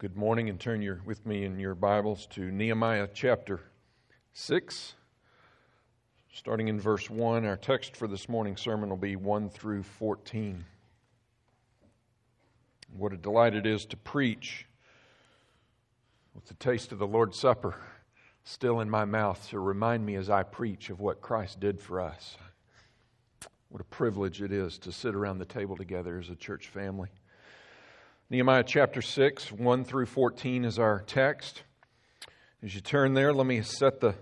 good morning and turn your, with me in your Bibles to Nehemiah chapter 6. Starting in verse 1, our text for this morning's sermon will be 1 through 14. What a delight it is to preach with the taste of the Lord's Supper still in my mouth to remind me as I preach of what Christ did for us. What a privilege it is to sit around the table together as a church family. Nehemiah chapter 6, 1 through 14 is our text. As you turn there, let me set the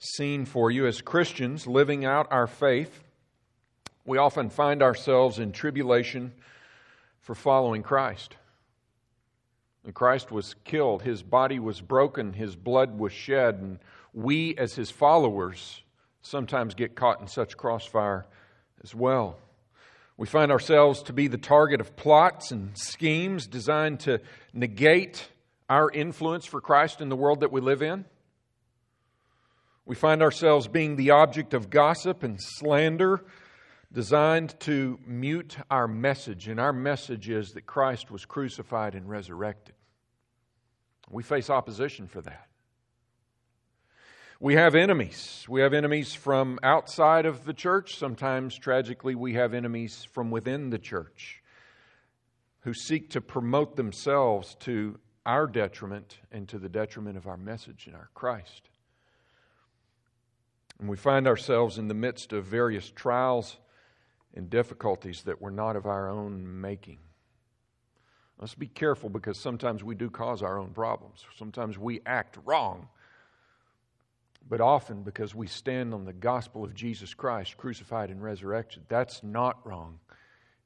scene for you. As Christians living out our faith, we often find ourselves in tribulation for following Christ. And Christ was killed, his body was broken, his blood was shed, and we, as his followers, sometimes get caught in such crossfire as well. We find ourselves to be the target of plots and schemes designed to negate our influence for Christ in the world that we live in. We find ourselves being the object of gossip and slander designed to mute our message, and our message is that Christ was crucified and resurrected. We face opposition for that. We have enemies. We have enemies from outside of the church. Sometimes, tragically, we have enemies from within the church who seek to promote themselves to our detriment and to the detriment of our message and our Christ. And we find ourselves in the midst of various trials and difficulties that were not of our own making. Let's be careful because sometimes we do cause our own problems. Sometimes we act wrong but often because we stand on the gospel of Jesus Christ, crucified and resurrected. That's not wrong.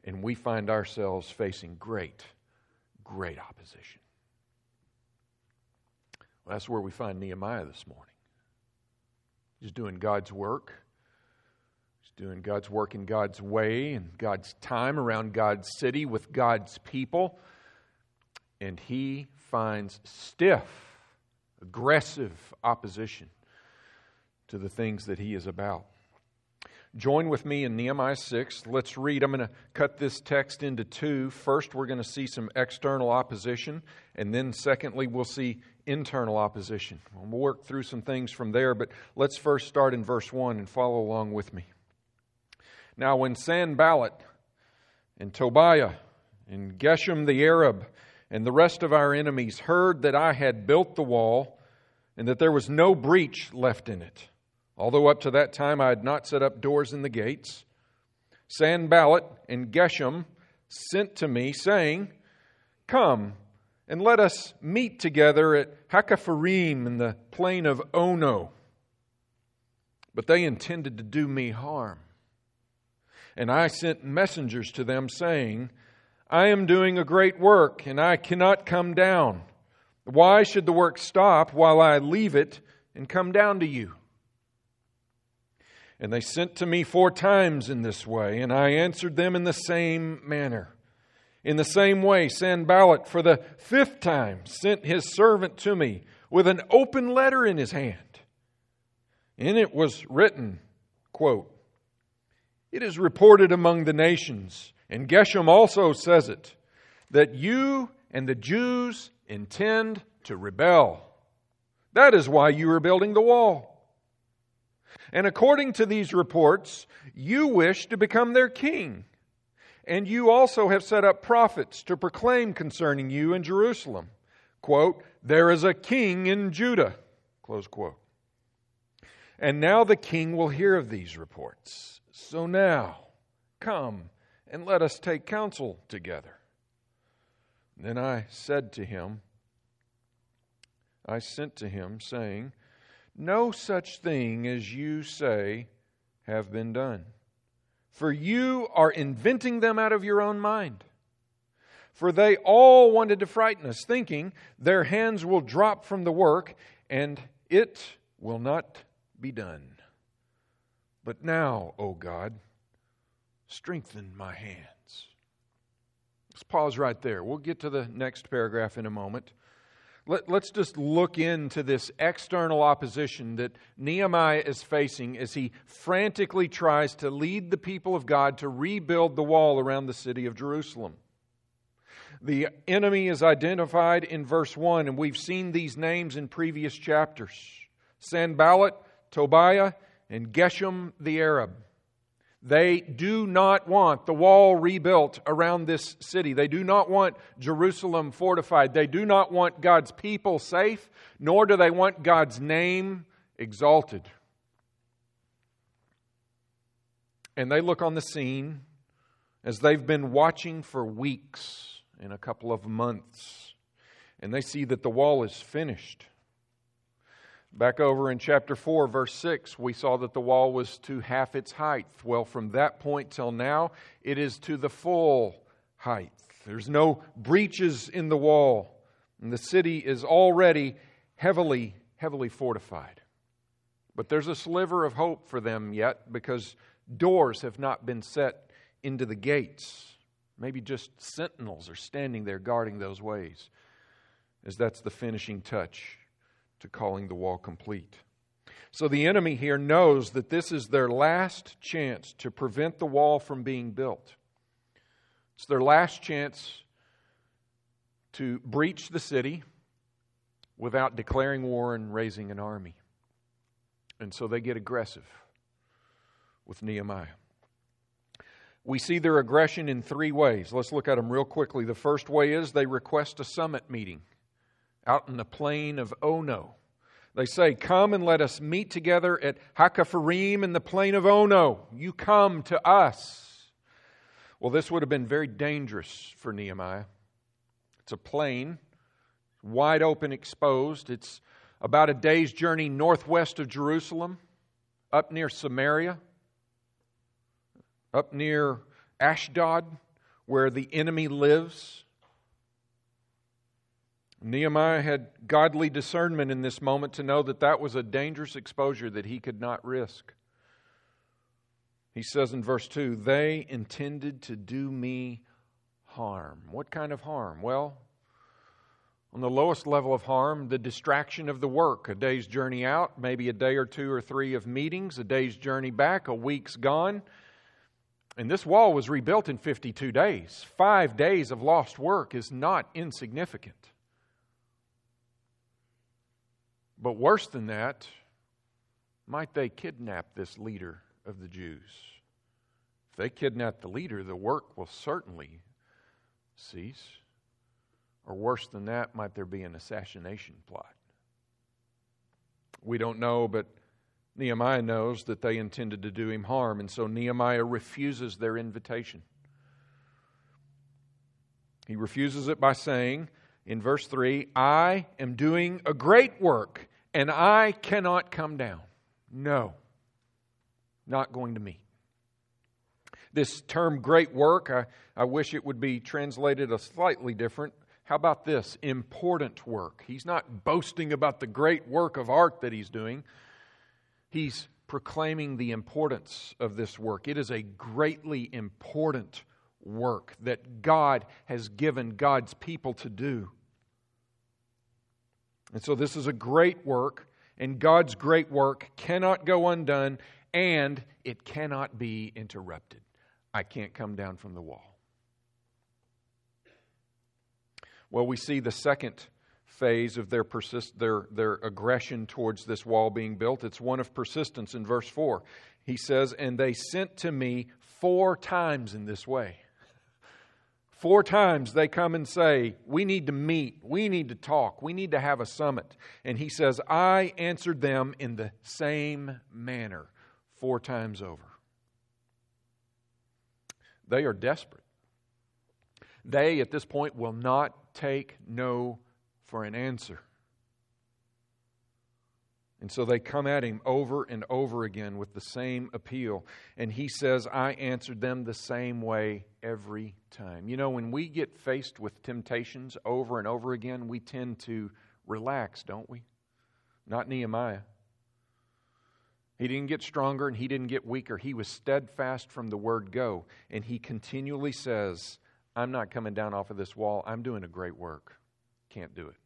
And we find ourselves facing great, great opposition. Well, that's where we find Nehemiah this morning. He's doing God's work. He's doing God's work in God's way and God's time around God's city with God's people. And he finds stiff, aggressive opposition to the things that he is about. Join with me in Nehemiah 6. Let's read. I'm going to cut this text into two. First, we're going to see some external opposition, and then, secondly, we'll see internal opposition. We'll work through some things from there, but let's first start in verse 1 and follow along with me. Now, when Sanballat and Tobiah and Geshem the Arab and the rest of our enemies heard that I had built the wall and that there was no breach left in it, although up to that time I had not set up doors in the gates. Sanballat and Geshem sent to me, saying, Come and let us meet together at Hakkephirim in the plain of Ono. But they intended to do me harm. And I sent messengers to them, saying, I am doing a great work, and I cannot come down. Why should the work stop while I leave it and come down to you? And they sent to me four times in this way, and I answered them in the same manner. In the same way, Sanballat, for the fifth time, sent his servant to me with an open letter in his hand. In it was written, quote, It is reported among the nations, and Geshem also says it, that you and the Jews intend to rebel. That is why you are building the wall. And according to these reports, you wish to become their king. And you also have set up prophets to proclaim concerning you in Jerusalem. Quote, there is a king in Judah. Close quote. And now the king will hear of these reports. So now, come and let us take counsel together. Then I said to him, I sent to him, saying, no such thing as you say have been done. For you are inventing them out of your own mind. For they all wanted to frighten us, thinking their hands will drop from the work and it will not be done. But now, O God, strengthen my hands. Let's pause right there. We'll get to the next paragraph in a moment. Let, us just look into this external opposition that Nehemiah is facing as he frantically tries to lead the people of God to rebuild the wall around the city of Jerusalem. The enemy is identified in verse 1, and we've seen these names in previous chapters Sanballat, Tobiah, and Geshem the Arab. They do not want the wall rebuilt around this city. They do not want Jerusalem fortified. They do not want God's people safe, nor do they want God's name exalted. And they look on the scene as they've been watching for weeks and a couple of months, and they see that the wall is finished. Back over in chapter 4, verse 6, we saw that the wall was to half its height. Well, from that point till now, it is to the full height. There's no breaches in the wall, and the city is already heavily, heavily fortified. But there's a sliver of hope for them yet because doors have not been set into the gates. Maybe just sentinels are standing there guarding those ways, as that's the finishing touch to calling the wall complete. So the enemy here knows that this is their last chance to prevent the wall from being built. It's their last chance to breach the city without declaring war and raising an army. And so they get aggressive with Nehemiah. We see their aggression in three ways. Let's look at them real quickly. The first way is they request a summit meeting out in the plain of Ono. They say, Come and let us meet together at Hakkephirim in the plain of Ono. You come to us. Well, this would have been very dangerous for Nehemiah. It's a plain, wide open, exposed. It's about a day's journey northwest of Jerusalem, up near Samaria, up near Ashdod, where the enemy lives. Nehemiah had godly discernment in this moment to know that that was a dangerous exposure that he could not risk. He says in verse 2 They intended to do me harm. What kind of harm? Well, on the lowest level of harm, the distraction of the work. A day's journey out, maybe a day or two or three of meetings, a day's journey back, a week's gone. And this wall was rebuilt in 52 days. Five days of lost work is not insignificant. But worse than that, might they kidnap this leader of the Jews? If they kidnap the leader, the work will certainly cease. Or worse than that, might there be an assassination plot? We don't know, but Nehemiah knows that they intended to do him harm, and so Nehemiah refuses their invitation. He refuses it by saying in verse 3 I am doing a great work and I cannot come down. No, not going to meet. This term great work, I, I wish it would be translated a slightly different. How about this? Important work. He's not boasting about the great work of art that he's doing, he's proclaiming the importance of this work. It is a greatly important work that God has given God's people to do. And so this is a great work, and God's great work cannot go undone, and it cannot be interrupted. I can't come down from the wall. Well, we see the second phase of their, persist, their, their aggression towards this wall being built. It's one of persistence in verse 4. He says, And they sent to me four times in this way. Four times they come and say, We need to meet. We need to talk. We need to have a summit. And he says, I answered them in the same manner four times over. They are desperate. They, at this point, will not take no for an answer. And so they come at him over and over again with the same appeal. And he says, I answered them the same way every time. You know, when we get faced with temptations over and over again, we tend to relax, don't we? Not Nehemiah. He didn't get stronger and he didn't get weaker. He was steadfast from the word go. And he continually says, I'm not coming down off of this wall. I'm doing a great work. Can't do it.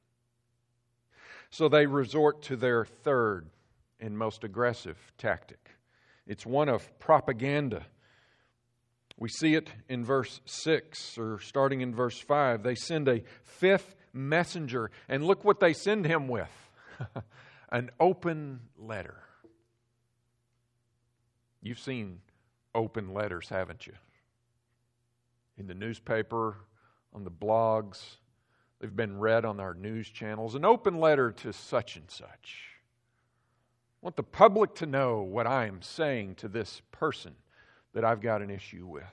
So they resort to their third and most aggressive tactic it's one of propaganda. We see it in verse 6 or starting in verse 5. They send a fifth messenger, and look what they send him with an open letter. You've seen open letters, haven't you? In the newspaper, on the blogs, they've been read on our news channels. An open letter to such and such. I want the public to know what I am saying to this person that I've got an issue with.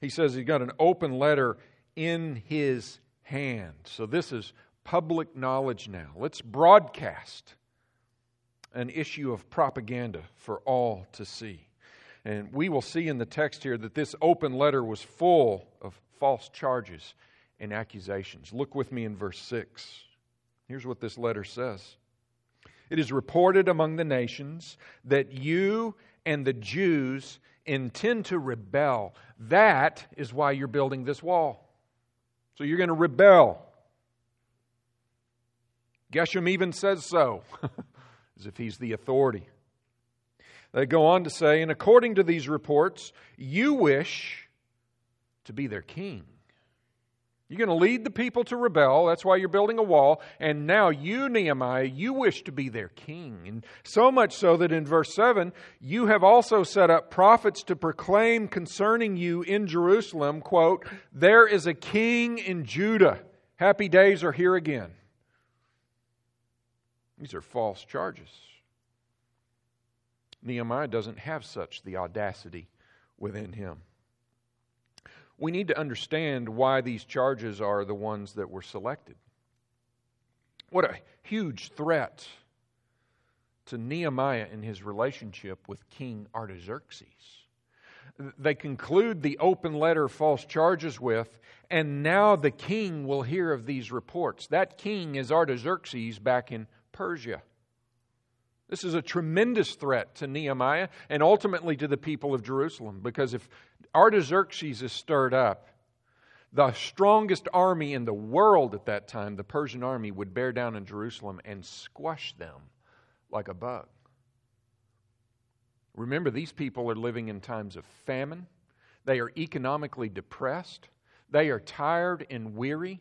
He says he got an open letter in his hand. So this is public knowledge now. Let's broadcast an issue of propaganda for all to see. And we will see in the text here that this open letter was full of false charges and accusations. Look with me in verse 6. Here's what this letter says It is reported among the nations that you and the Jews intend to rebel. That is why you're building this wall. So you're going to rebel. Geshem even says so, as if he's the authority. They go on to say, and according to these reports, you wish to be their king. You're going to lead the people to rebel. That's why you're building a wall. And now you, Nehemiah, you wish to be their king. And so much so that in verse 7, you have also set up prophets to proclaim concerning you in Jerusalem, quote, there is a king in Judah. Happy days are here again. These are false charges. Nehemiah doesn't have such the audacity within him we need to understand why these charges are the ones that were selected. What a huge threat to Nehemiah in his relationship with King Artaxerxes. They conclude the open letter false charges with, and now the king will hear of these reports. That king is Artaxerxes back in Persia. This is a tremendous threat to Nehemiah and ultimately to the people of Jerusalem because if Artaxerxes is stirred up, the strongest army in the world at that time, the Persian army, would bear down in Jerusalem and squash them like a bug. Remember, these people are living in times of famine. They are economically depressed. They are tired and weary.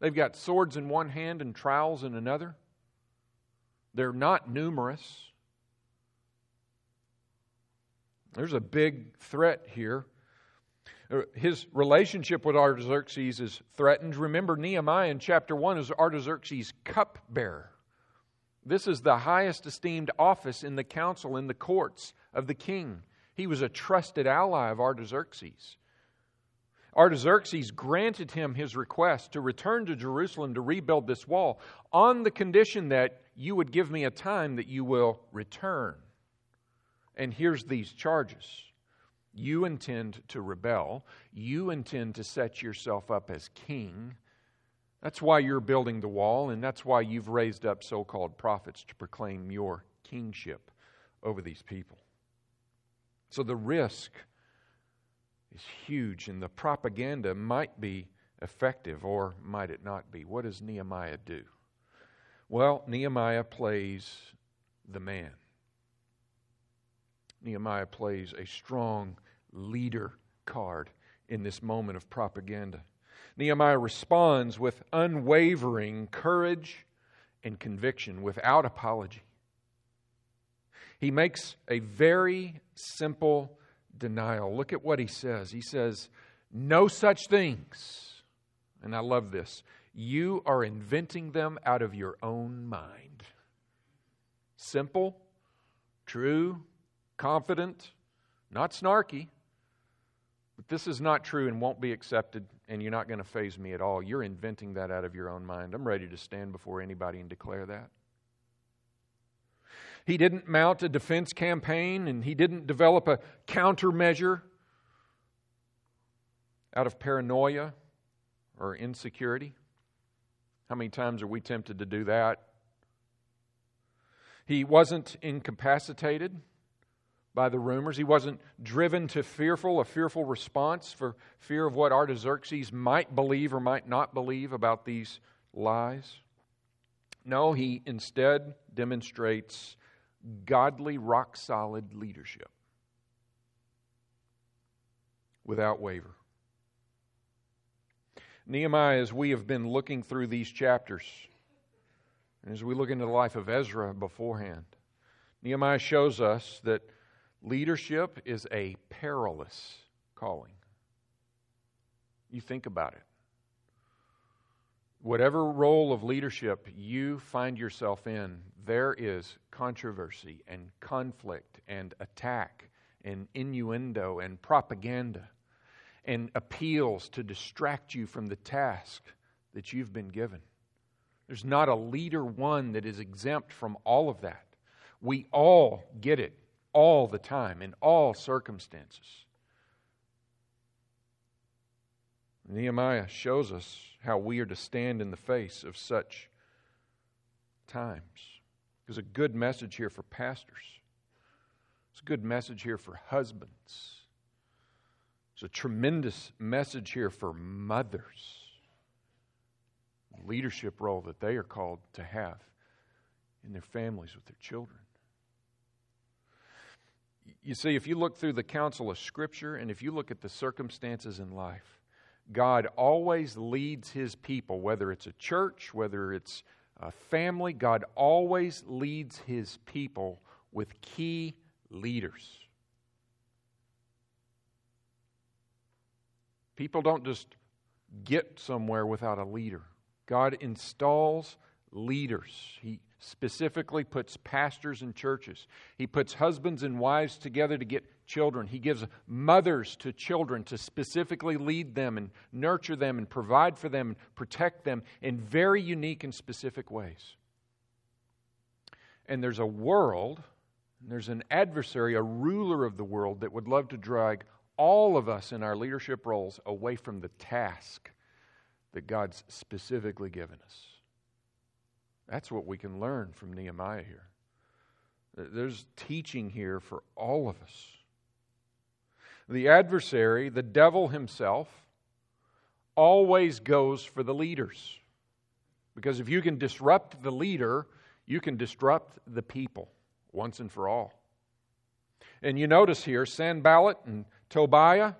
They've got swords in one hand and trowels in another. They're not numerous. There's a big threat here. Uh, his relationship with Artaxerxes is threatened. Remember, Nehemiah in chapter 1 is Artaxerxes' cupbearer. This is the highest esteemed office in the council, in the courts of the king. He was a trusted ally of Artaxerxes. Artaxerxes granted him his request to return to Jerusalem to rebuild this wall on the condition that you would give me a time that you will return. And here's these charges. You intend to rebel. You intend to set yourself up as king. That's why you're building the wall, and that's why you've raised up so called prophets to proclaim your kingship over these people. So the risk is huge, and the propaganda might be effective or might it not be. What does Nehemiah do? Well, Nehemiah plays the man. Nehemiah plays a strong leader card in this moment of propaganda. Nehemiah responds with unwavering courage and conviction without apology. He makes a very simple denial. Look at what he says. He says, No such things. And I love this. You are inventing them out of your own mind. Simple, true, confident, not snarky. But this is not true and won't be accepted, and you're not going to faze me at all. You're inventing that out of your own mind. I'm ready to stand before anybody and declare that. He didn't mount a defense campaign and he didn't develop a countermeasure out of paranoia or insecurity. How many times are we tempted to do that? He wasn't incapacitated by the rumors. He wasn't driven to fearful, a fearful response for fear of what Artaxerxes might believe or might not believe about these lies. No, he instead demonstrates godly, rock solid leadership. without waver. Nehemiah, as we have been looking through these chapters, and as we look into the life of Ezra beforehand, Nehemiah shows us that leadership is a perilous calling. You think about it. Whatever role of leadership you find yourself in, there is controversy and conflict and attack and innuendo and propaganda and appeals to distract you from the task that you've been given. There's not a leader one that is exempt from all of that. We all get it all the time in all circumstances. Nehemiah shows us how we are to stand in the face of such times. There's a good message here for pastors. It's a good message here for husbands. It's a tremendous message here for mothers. Leadership role that they are called to have in their families with their children. You see, if you look through the counsel of Scripture and if you look at the circumstances in life, God always leads his people, whether it's a church, whether it's a family, God always leads his people with key leaders. People don't just get somewhere without a leader. God installs leaders. He specifically puts pastors in churches. He puts husbands and wives together to get children. He gives mothers to children to specifically lead them and nurture them and provide for them and protect them in very unique and specific ways. And there's a world, there's an adversary, a ruler of the world that would love to drag all of us in our leadership roles away from the task that God's specifically given us. That's what we can learn from Nehemiah here. There's teaching here for all of us. The adversary, the devil himself, always goes for the leaders. Because if you can disrupt the leader, you can disrupt the people once and for all. And you notice here, Sanballat and Tobiah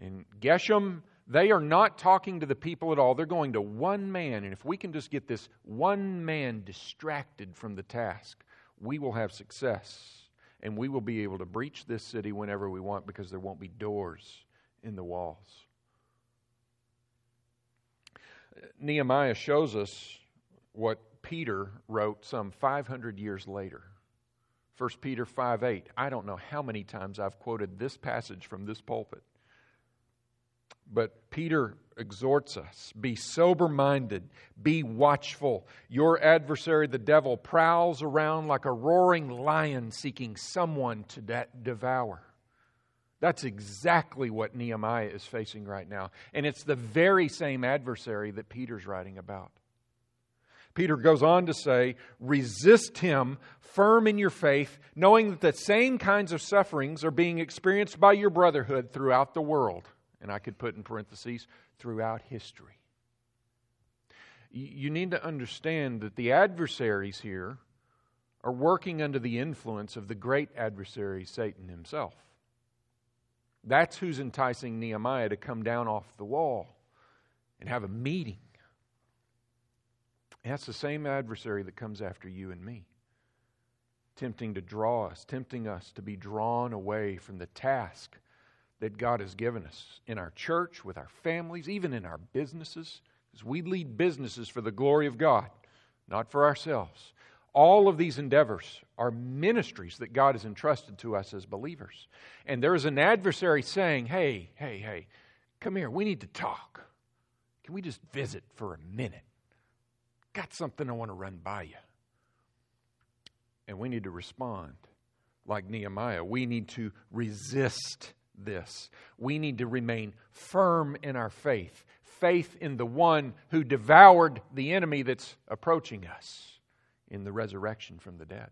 and Geshem, they are not talking to the people at all. They're going to one man. And if we can just get this one man distracted from the task, we will have success and we will be able to breach this city whenever we want because there won't be doors in the walls. Nehemiah shows us what Peter wrote some 500 years later. 1 Peter 5 8. I don't know how many times I've quoted this passage from this pulpit. But Peter exhorts us be sober minded, be watchful. Your adversary, the devil, prowls around like a roaring lion seeking someone to de- devour. That's exactly what Nehemiah is facing right now. And it's the very same adversary that Peter's writing about. Peter goes on to say, resist him, firm in your faith, knowing that the same kinds of sufferings are being experienced by your brotherhood throughout the world and I could put in parentheses, throughout history. You need to understand that the adversaries here are working under the influence of the great adversary, Satan himself. That's who's enticing Nehemiah to come down off the wall and have a meeting. That's the same adversary that comes after you and me, tempting to draw us, tempting us to be drawn away from the task that God has given us in our church, with our families, even in our businesses, because we lead businesses for the glory of God, not for ourselves. All of these endeavors are ministries that God has entrusted to us as believers. And there is an adversary saying, Hey, hey, hey, come here, we need to talk. Can we just visit for a minute? Got something I want to run by you. And we need to respond like Nehemiah. We need to resist this. We need to remain firm in our faith, faith in the one who devoured the enemy that's approaching us in the resurrection from the dead.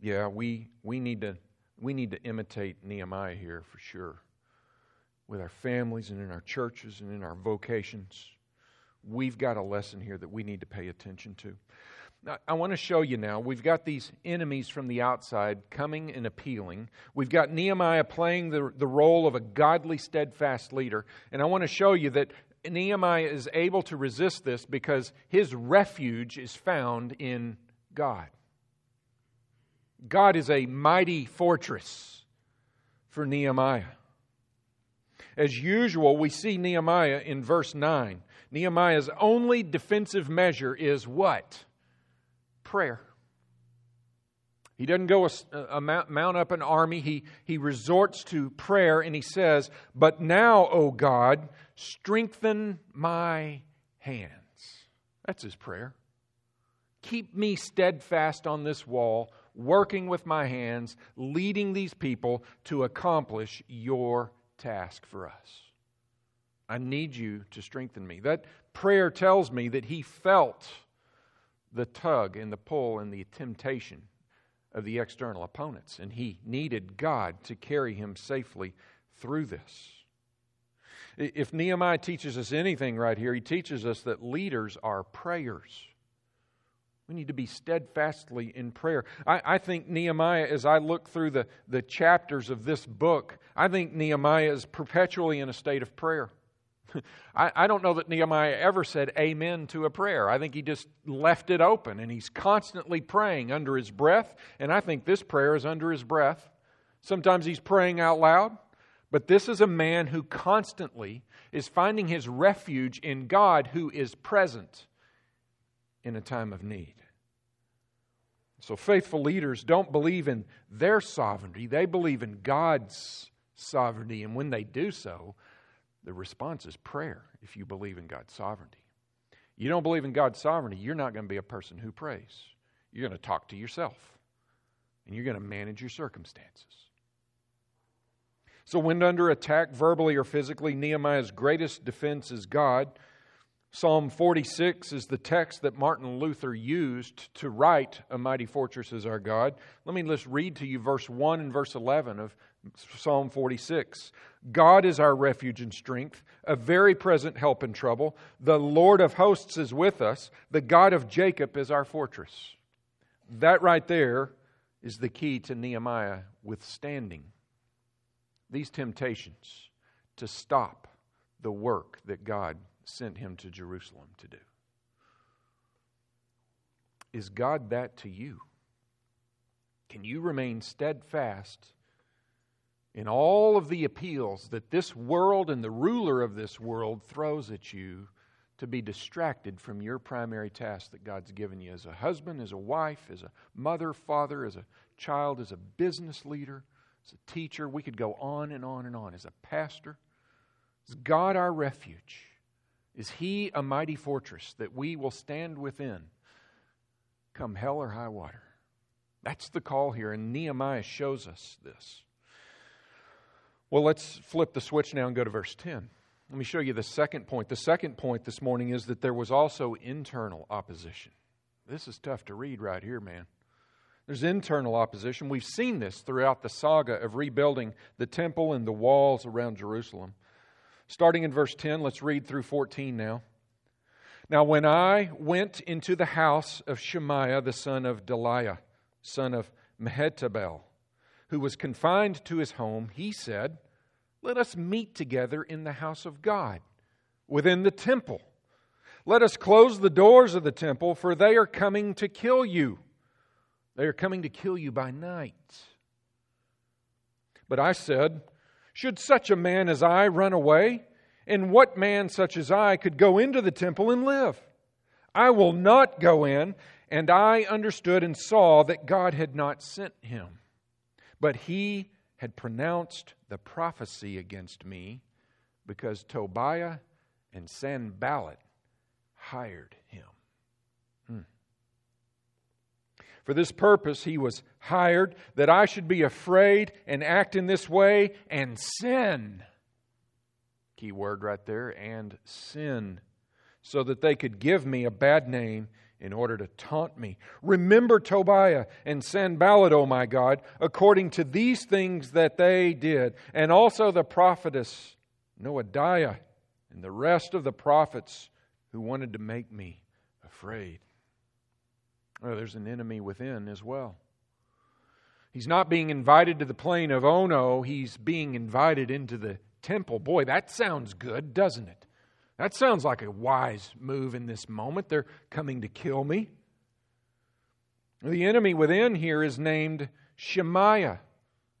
Yeah, we, we, need to, we need to imitate Nehemiah here for sure. With our families and in our churches and in our vocations. We've got a lesson here that we need to pay attention to. I want to show you now. We've got these enemies from the outside coming and appealing. We've got Nehemiah playing the, the role of a godly, steadfast leader. And I want to show you that Nehemiah is able to resist this because his refuge is found in God. God is a mighty fortress for Nehemiah. As usual, we see Nehemiah in verse 9. Nehemiah's only defensive measure is what? prayer. He doesn't go a, a mount, mount up an army. He, he resorts to prayer and he says, But now, O God, strengthen my hands. That's his prayer. Keep me steadfast on this wall, working with my hands, leading these people to accomplish your task for us. I need you to strengthen me. That prayer tells me that he felt the tug and the pull and the temptation of the external opponents. And he needed God to carry him safely through this. If Nehemiah teaches us anything right here, he teaches us that leaders are prayers. We need to be steadfastly in prayer. I, I, think Nehemiah, as I look through the, the chapters of this book, I think Nehemiah is perpetually in a state of prayer. I, I don't know that Nehemiah ever said amen to a prayer. I think he just left it open and he's constantly praying under his breath. And I think this prayer is under his breath. Sometimes he's praying out loud, but this is a man who constantly is finding his refuge in God who is present in a time of need. So, faithful leaders don't believe in their sovereignty, they believe in God's sovereignty. And when they do so, the response is prayer if you believe in God's sovereignty. You don't believe in God's sovereignty, you're not going to be a person who prays. You're going to talk to yourself and you're going to manage your circumstances. So, when under attack, verbally or physically, Nehemiah's greatest defense is God. Psalm 46 is the text that Martin Luther used to write A Mighty Fortress is Our God. Let me just read to you verse 1 and verse 11 of Psalm 46. God is our refuge and strength, a very present help in trouble. The Lord of hosts is with us. The God of Jacob is our fortress. That right there is the key to Nehemiah withstanding these temptations to stop the work that God sent him to Jerusalem to do. Is God that to you? Can you remain steadfast in all of the appeals that this world and the ruler of this world throws at you to be distracted from your primary task that God's given you as a husband, as a wife, as a mother, father, as a child, as a business leader, as a teacher. We could go on and on and on. As a pastor, is God our refuge? Is He a mighty fortress that we will stand within come hell or high water? That's the call here, and Nehemiah shows us this. Well, let's flip the switch now and go to verse 10. Let me show you the second point. The second point this morning is that there was also internal opposition. This is tough to read right here, man. There's internal opposition. We've seen this throughout the saga of rebuilding the temple and the walls around Jerusalem. Starting in verse 10, let's read through 14 now. Now, when I went into the house of Shemaiah, the son of Delaiah, son of Mehetabel, who was confined to his home, he said, Let us meet together in the house of God, within the temple. Let us close the doors of the temple, for they are coming to kill you. They are coming to kill you by night. But I said, Should such a man as I run away? And what man such as I could go into the temple and live? I will not go in. And I understood and saw that God had not sent him. But he had pronounced the prophecy against me because Tobiah and Sanballat hired him. For this purpose, he was hired that I should be afraid and act in this way and sin. Key word right there, and sin, so that they could give me a bad name in order to taunt me. Remember Tobiah and Sanballat, O my God, according to these things that they did, and also the prophetess Noadiah and the rest of the prophets who wanted to make me afraid. There's an enemy within as well. He's not being invited to the plain of oh, Ono, he's being invited into the temple. Boy, that sounds good, doesn't it? That sounds like a wise move in this moment. They're coming to kill me. The enemy within here is named Shemaiah,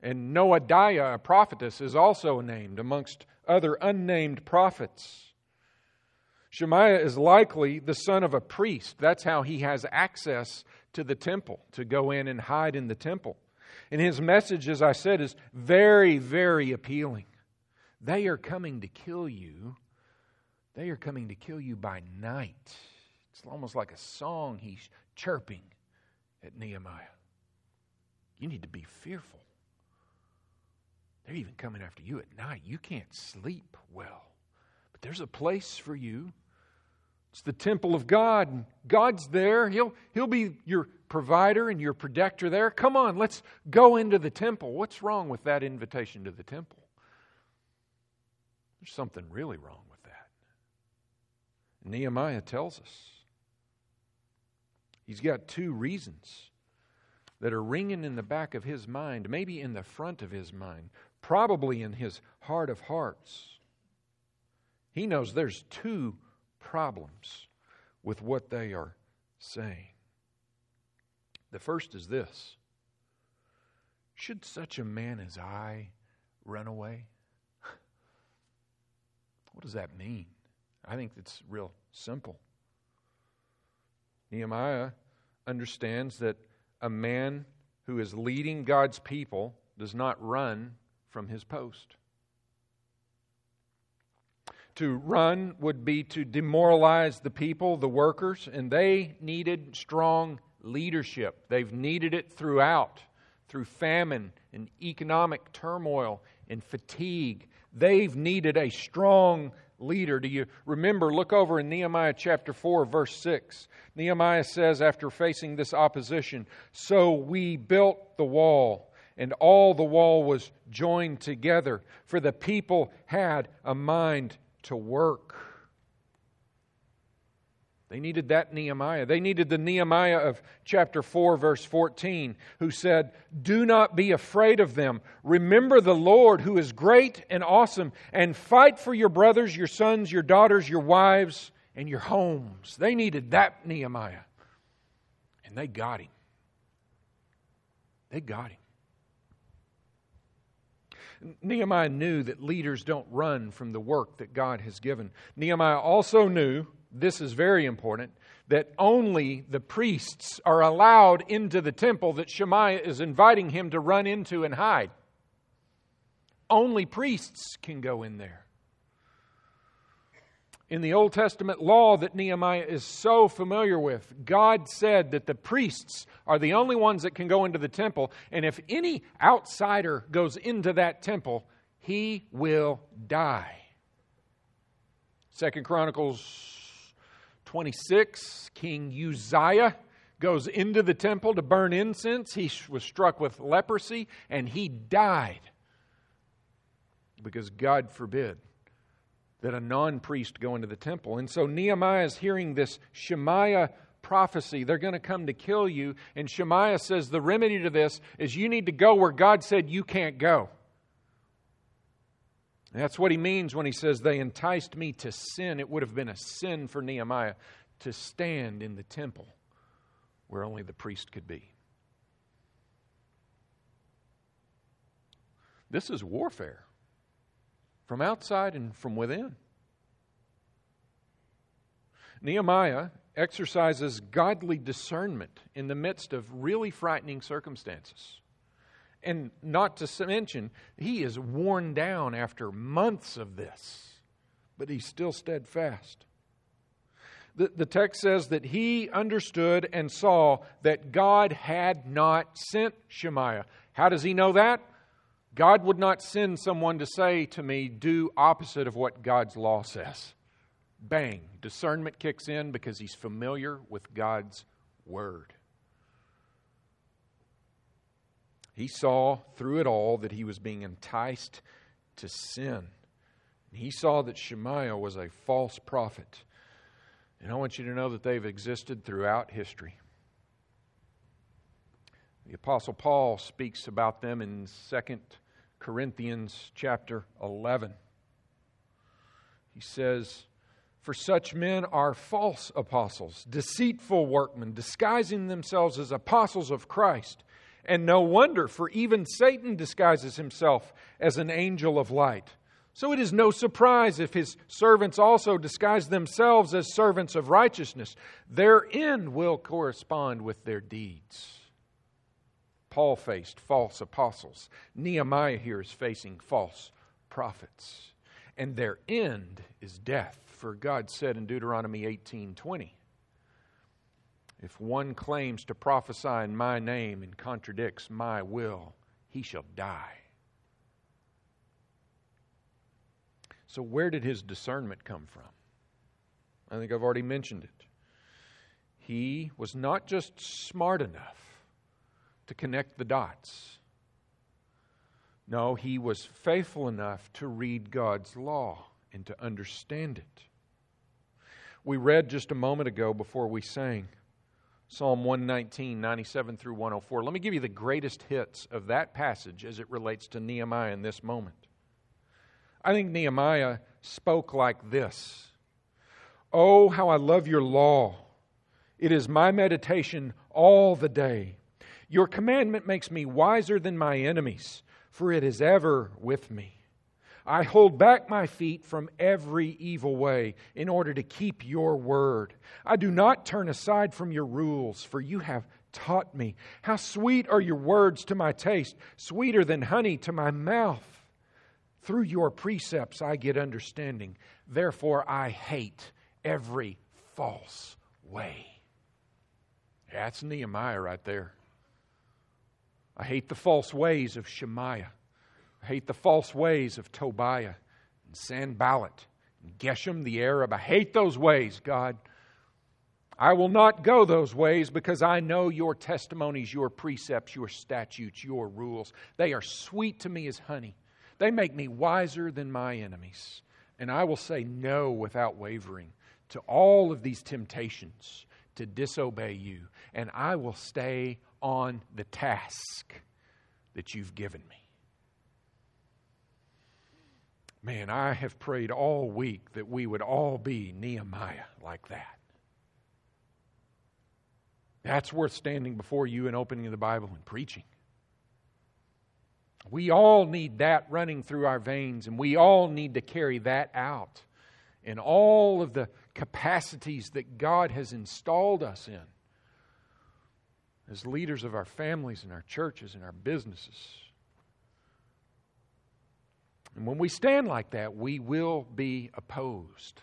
and Noadiah, a prophetess, is also named amongst other unnamed prophets. Shemaiah is likely the son of a priest. That's how he has access to the temple, to go in and hide in the temple. And his message, as I said, is very, very appealing. They are coming to kill you. They are coming to kill you by night. It's almost like a song he's chirping at Nehemiah. You need to be fearful. They're even coming after you at night. You can't sleep well. But there's a place for you. It's the temple of God. God's there. He'll, he'll be your provider and your protector there. Come on, let's go into the temple. What's wrong with that invitation to the temple? There's something really wrong with that. Nehemiah tells us. He's got two reasons that are ringing in the back of his mind, maybe in the front of his mind, probably in his heart of hearts. He knows there's two problems with what they are saying. The first is this Should such a man as I run away? What does that mean? I think it's real simple. Nehemiah understands that a man who is leading God's people does not run from his post. To run would be to demoralize the people, the workers, and they needed strong leadership. They've needed it throughout, through famine and economic turmoil and fatigue. They've needed a strong leader. Do you remember? Look over in Nehemiah chapter 4, verse 6. Nehemiah says, after facing this opposition, So we built the wall, and all the wall was joined together, for the people had a mind to work. They needed that Nehemiah. They needed the Nehemiah of chapter 4, verse 14, who said, Do not be afraid of them. Remember the Lord, who is great and awesome, and fight for your brothers, your sons, your daughters, your wives, and your homes. They needed that Nehemiah. And they got him. They got him. Nehemiah knew that leaders don't run from the work that God has given. Nehemiah also knew this is very important, that only the priests are allowed into the temple that Shemaiah is inviting him to run into and hide. Only priests can go in there. In the Old Testament law that Nehemiah is so familiar with, God said that the priests are the only ones that can go into the temple, and if any outsider goes into that temple, he will die. Second Chronicles 26, King Uzziah goes into the temple to burn incense. He was struck with leprosy and he died because God forbid that a non priest go into the temple. And so Nehemiah is hearing this Shemaiah prophecy. They're going to come to kill you. And Shemaiah says the remedy to this is you need to go where God said you can't go. That's what he means when he says, They enticed me to sin. It would have been a sin for Nehemiah to stand in the temple where only the priest could be. This is warfare from outside and from within. Nehemiah exercises godly discernment in the midst of really frightening circumstances. And not to mention, he is worn down after months of this, but he's still steadfast. The, the text says that he understood and saw that God had not sent Shemaiah. How does he know that? God would not send someone to say to me, do opposite of what God's law says. Bang, discernment kicks in because he's familiar with God's word. He saw through it all that he was being enticed to sin. He saw that Shemaiah was a false prophet. And I want you to know that they've existed throughout history. The Apostle Paul speaks about them in 2 Corinthians chapter 11. He says, For such men are false apostles, deceitful workmen, disguising themselves as apostles of Christ. And no wonder, for even Satan disguises himself as an angel of light. So it is no surprise if his servants also disguise themselves as servants of righteousness. Their end will correspond with their deeds. Paul faced false apostles. Nehemiah here is facing false prophets. And their end is death. For God said in Deuteronomy 18:20, if one claims to prophesy in my name and contradicts my will, he shall die. So, where did his discernment come from? I think I've already mentioned it. He was not just smart enough to connect the dots. No, he was faithful enough to read God's law and to understand it. We read just a moment ago before we sang Psalm 119, 97 through 104. Let me give you the greatest hits of that passage as it relates to Nehemiah in this moment. I think Nehemiah spoke like this Oh, how I love your law! It is my meditation all the day. Your commandment makes me wiser than my enemies, for it is ever with me. I hold back my feet from every evil way in order to keep your word. I do not turn aside from your rules, for you have taught me. How sweet are your words to my taste, sweeter than honey to my mouth. Through your precepts I get understanding. Therefore I hate every false way. That's Nehemiah right there. I hate the false ways of Shemaiah. I hate the false ways of Tobiah and Sanballat and Geshem the Arab. I hate those ways, God. I will not go those ways because I know your testimonies, your precepts, your statutes, your rules. They are sweet to me as honey. They make me wiser than my enemies. And I will say no without wavering to all of these temptations to disobey you. And I will stay on the task that you've given me. Man, I have prayed all week that we would all be Nehemiah like that. That's worth standing before you and opening the Bible and preaching. We all need that running through our veins, and we all need to carry that out in all of the capacities that God has installed us in as leaders of our families and our churches and our businesses. And when we stand like that, we will be opposed.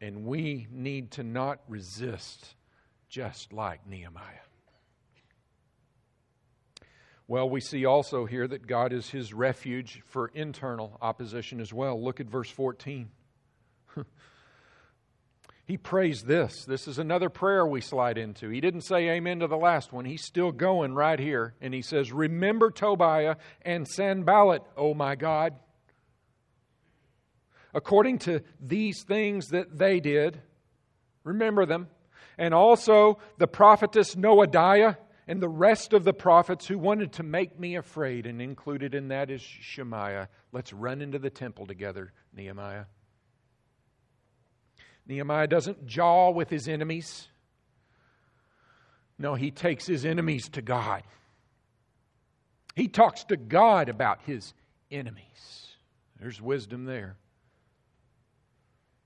And we need to not resist, just like Nehemiah. Well, we see also here that God is his refuge for internal opposition as well. Look at verse 14. he prays this. This is another prayer we slide into. He didn't say amen to the last one. He's still going right here. And he says, Remember Tobiah and Sanballat, O my God. According to these things that they did, remember them. And also the prophetess Noadiah and the rest of the prophets who wanted to make me afraid, and included in that is Shemaiah. Let's run into the temple together, Nehemiah. Nehemiah doesn't jaw with his enemies. No, he takes his enemies to God. He talks to God about his enemies. There's wisdom there.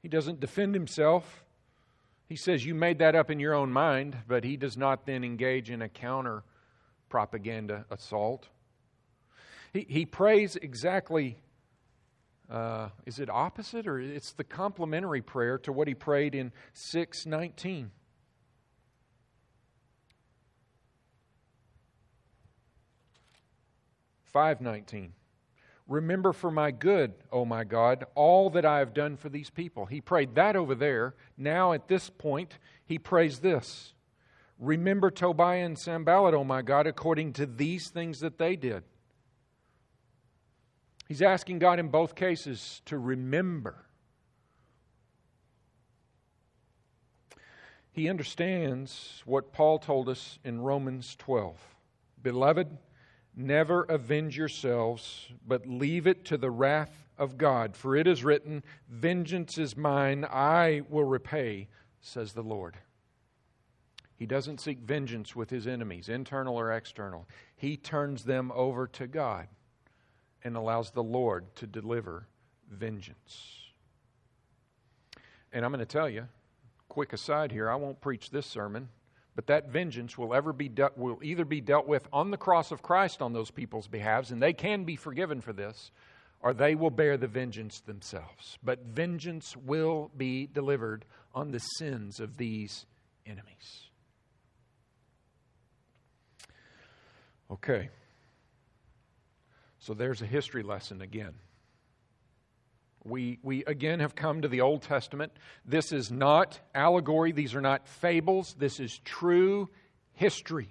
He doesn't defend himself. He says, You made that up in your own mind, but he does not then engage in a counter propaganda assault. He, he prays exactly, uh, is it opposite or it's the complementary prayer to what he prayed in 619. Five nineteen. Remember for my good, O my God, all that I have done for these people. He prayed that over there. Now, at this point, he prays this Remember Tobiah and Sanballat, O my God, according to these things that they did. He's asking God in both cases to remember. He understands what Paul told us in Romans 12 Beloved, never avenge yourselves, but leave it to the wrath of God. For it is written, Vengeance is mine, I will repay, says the Lord. He doesn't seek vengeance with his enemies, internal or external. He turns them over to God and allows the Lord to deliver vengeance. And I'm going to tell you, quick aside here, I won't preach this sermon, but that vengeance will ever be de- will either be dealt with on the cross of Christ on those people's behalves, and they can be forgiven for this, or they will bear the vengeance themselves. But vengeance will be delivered on the sins of these enemies. Okay. So there's a history lesson again. We, we again have come to the Old Testament. This is not allegory, these are not fables. This is true history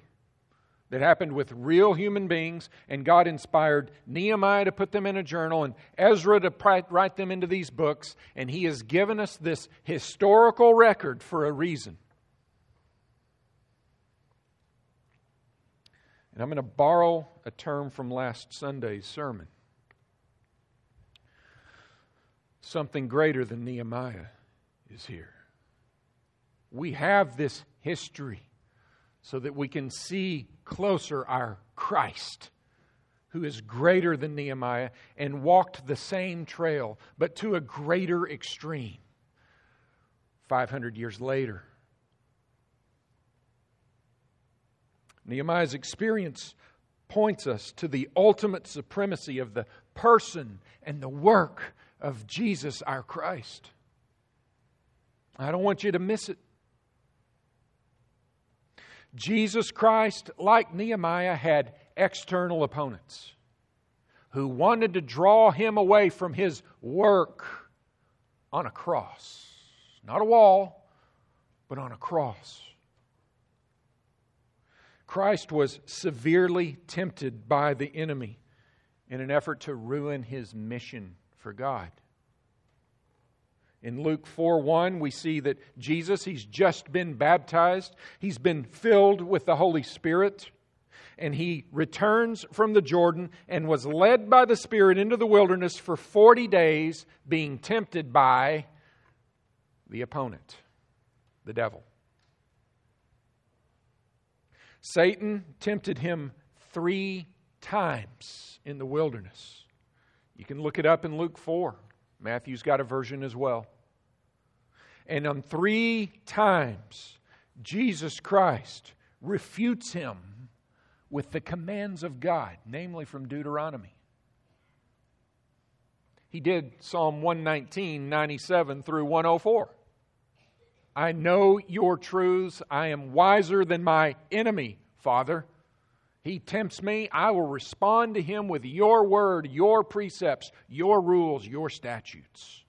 that happened with real human beings, and God inspired Nehemiah to put them in a journal and Ezra to write them into these books, and He has given us this historical record for a reason. And I'm going to borrow a term from last Sunday's sermon. Something greater than Nehemiah is here. We have this history so that we can see closer our Christ, who is greater than Nehemiah and walked the same trail, but to a greater extreme. 500 years later, Nehemiah's experience points us to the ultimate supremacy of the person and the work of Jesus our Christ. I don't want you to miss it. Jesus Christ, like Nehemiah, had external opponents who wanted to draw him away from his work on a cross. Not a wall, but on a cross. Christ was severely tempted by the enemy in an effort to ruin his mission for God. In Luke 4 1, we see that Jesus, he's just been baptized, he's been filled with the Holy Spirit, and he returns from the Jordan and was led by the Spirit into the wilderness for 40 days, being tempted by the opponent, the devil. Satan tempted him three times in the wilderness. You can look it up in Luke 4. Matthew's got a version as well. And on three times, Jesus Christ refutes him with the commands of God, namely from Deuteronomy. He did Psalm 119, 97 through 104. I know your truths. I am wiser than my enemy, Father. He tempts me. I will respond to him with your word, your precepts, your rules, your statutes.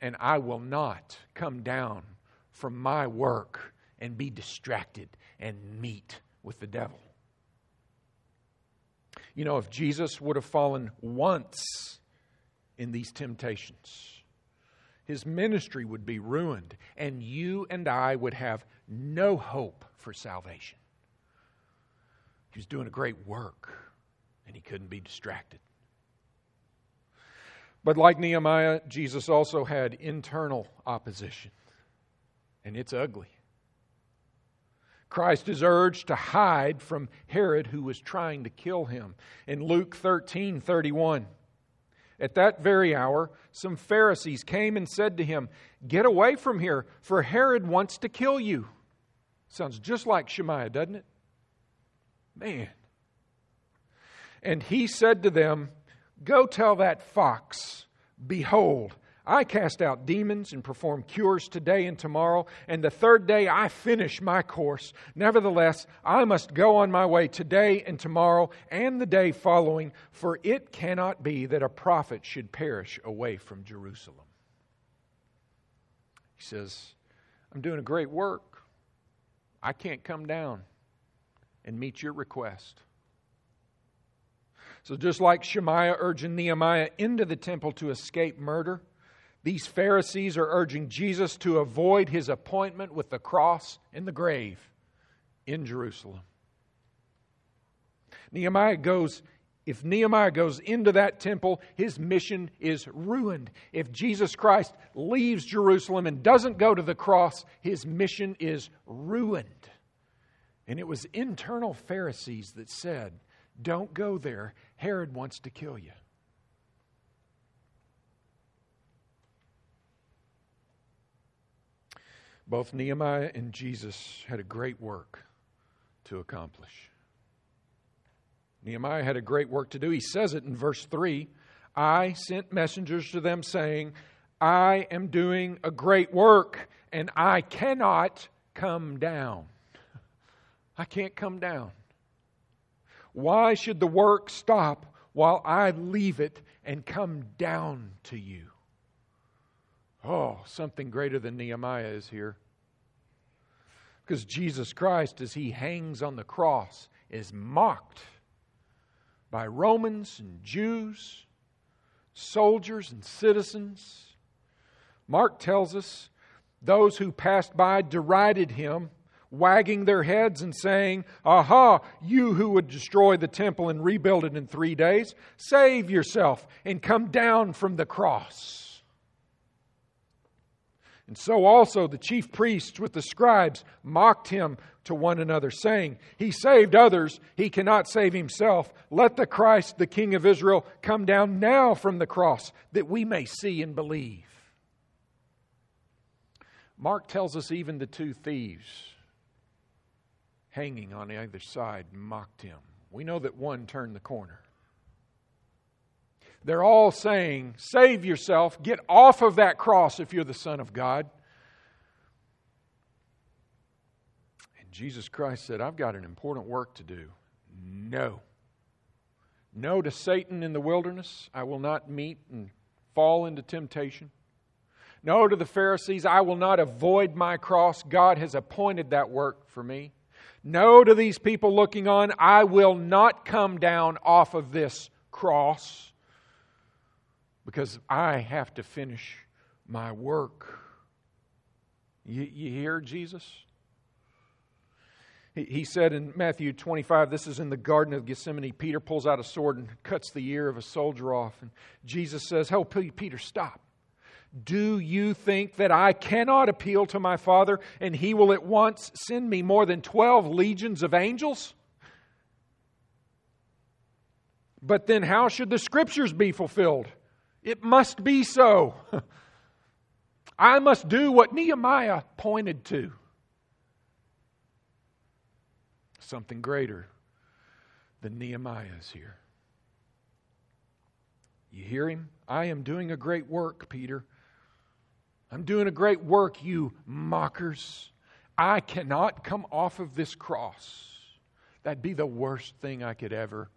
And I will not come down from my work and be distracted and meet with the devil. You know, if Jesus would have fallen once in these temptations, his ministry would be ruined, and you and I would have no hope for salvation. He was doing a great work, and he couldn't be distracted. But like Nehemiah, Jesus also had internal opposition, and it's ugly. Christ is urged to hide from Herod, who was trying to kill him. In Luke 13 31, at that very hour, some Pharisees came and said to him, Get away from here, for Herod wants to kill you. Sounds just like Shemaiah, doesn't it? Man. And he said to them, Go tell that fox, Behold, I cast out demons and perform cures today and tomorrow, and the third day I finish my course. Nevertheless, I must go on my way today and tomorrow and the day following, for it cannot be that a prophet should perish away from Jerusalem. He says, I'm doing a great work. I can't come down and meet your request. So, just like Shemaiah urging Nehemiah into the temple to escape murder, these Pharisees are urging Jesus to avoid his appointment with the cross and the grave in Jerusalem. Nehemiah goes, if Nehemiah goes into that temple, his mission is ruined. If Jesus Christ leaves Jerusalem and doesn't go to the cross, his mission is ruined. And it was internal Pharisees that said, Don't go there. Herod wants to kill you. Both Nehemiah and Jesus had a great work to accomplish. Nehemiah had a great work to do. He says it in verse 3 I sent messengers to them saying, I am doing a great work and I cannot come down. I can't come down. Why should the work stop while I leave it and come down to you? Oh, something greater than Nehemiah is here. Because Jesus Christ, as he hangs on the cross, is mocked by Romans and Jews, soldiers and citizens. Mark tells us those who passed by derided him, wagging their heads and saying, Aha, you who would destroy the temple and rebuild it in three days, save yourself and come down from the cross. And so also the chief priests with the scribes mocked him to one another, saying, He saved others, he cannot save himself. Let the Christ, the King of Israel, come down now from the cross, that we may see and believe. Mark tells us even the two thieves hanging on either side mocked him. We know that one turned the corner. They're all saying, Save yourself, get off of that cross if you're the Son of God. And Jesus Christ said, I've got an important work to do. No. No to Satan in the wilderness. I will not meet and fall into temptation. No to the Pharisees. I will not avoid my cross. God has appointed that work for me. No to these people looking on. I will not come down off of this cross because I have to finish my work. You, you hear Jesus? He, he said in Matthew 25, this is in the Garden of Gethsemane. Peter pulls out a sword and cuts the ear of a soldier off. And Jesus says, Oh, Peter, stop. Do you think that I cannot appeal to my Father and he will at once send me more than 12 legions of angels? But then, how should the scriptures be fulfilled? It must be so. I must do what Nehemiah pointed to. Something greater than Nehemiah is here. You hear him? I am doing a great work, Peter. I'm doing a great work, you mockers. I cannot come off of this cross. That'd be the worst thing I could ever,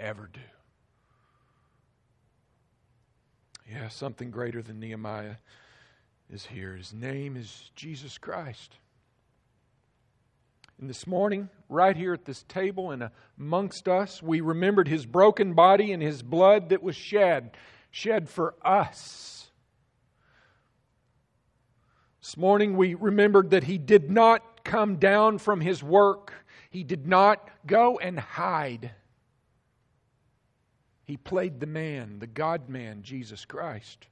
ever do. Yeah, something greater than Nehemiah is here. His name is Jesus Christ. And this morning, right here at this table and amongst us, we remembered his broken body and his blood that was shed, shed for us. This morning, we remembered that he did not come down from his work, he did not go and hide. He played the man, the God man, Jesus Christ.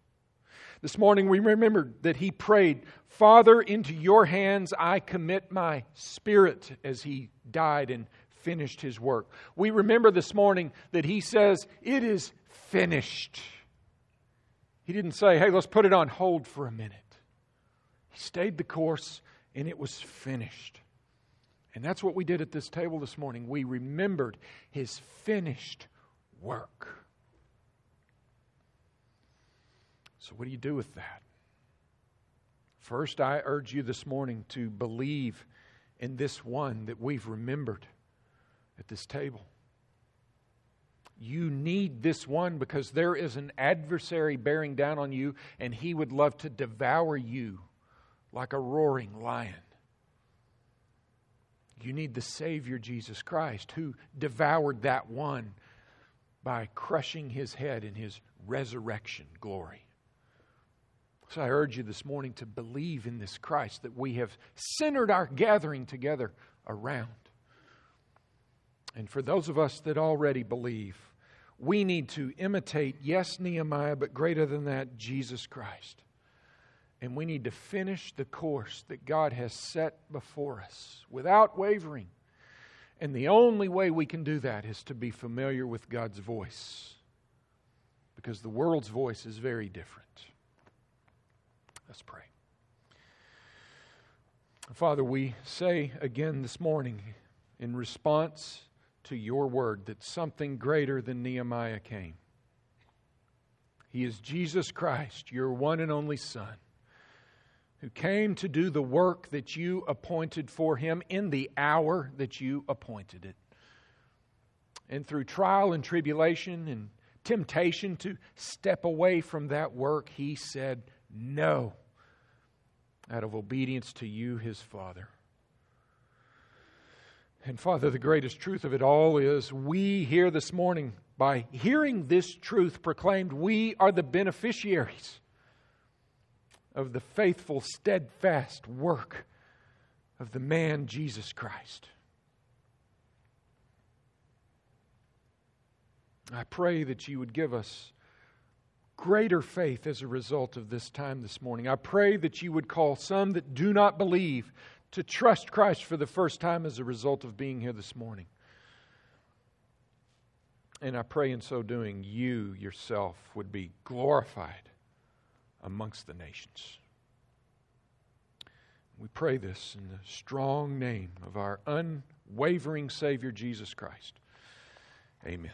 This morning we remembered that he prayed, Father, into your hands I commit my spirit as he died and finished his work. We remember this morning that he says, It is finished. He didn't say, Hey, let's put it on hold for a minute. He stayed the course and it was finished. And that's what we did at this table this morning. We remembered his finished work. So, what do you do with that? First, I urge you this morning to believe in this one that we've remembered at this table. You need this one because there is an adversary bearing down on you, and he would love to devour you like a roaring lion. You need the Savior, Jesus Christ, who devoured that one by crushing his head in his resurrection glory. So I urge you this morning to believe in this Christ that we have centered our gathering together around. And for those of us that already believe, we need to imitate, yes, Nehemiah, but greater than that, Jesus Christ. And we need to finish the course that God has set before us without wavering. And the only way we can do that is to be familiar with God's voice. Because the world's voice is very different. Let's pray. Father, we say again this morning in response to your word that something greater than Nehemiah came. He is Jesus Christ, your one and only Son, who came to do the work that you appointed for him in the hour that you appointed it. And through trial and tribulation and temptation to step away from that work, he said, No, out of obedience to you, his Father. And Father, the greatest truth of it all is we here this morning, by hearing this truth proclaimed, we are the beneficiaries of the faithful, steadfast work of the man Jesus Christ. I pray that you would give us greater faith as a result of this time this morning. I pray that you would call some that do not believe to trust Christ for the first time as a result of being here this morning. And I pray in so doing, you yourself would be glorified amongst the nations. We pray this in the strong name of our unwavering Savior, Jesus Christ. Amen.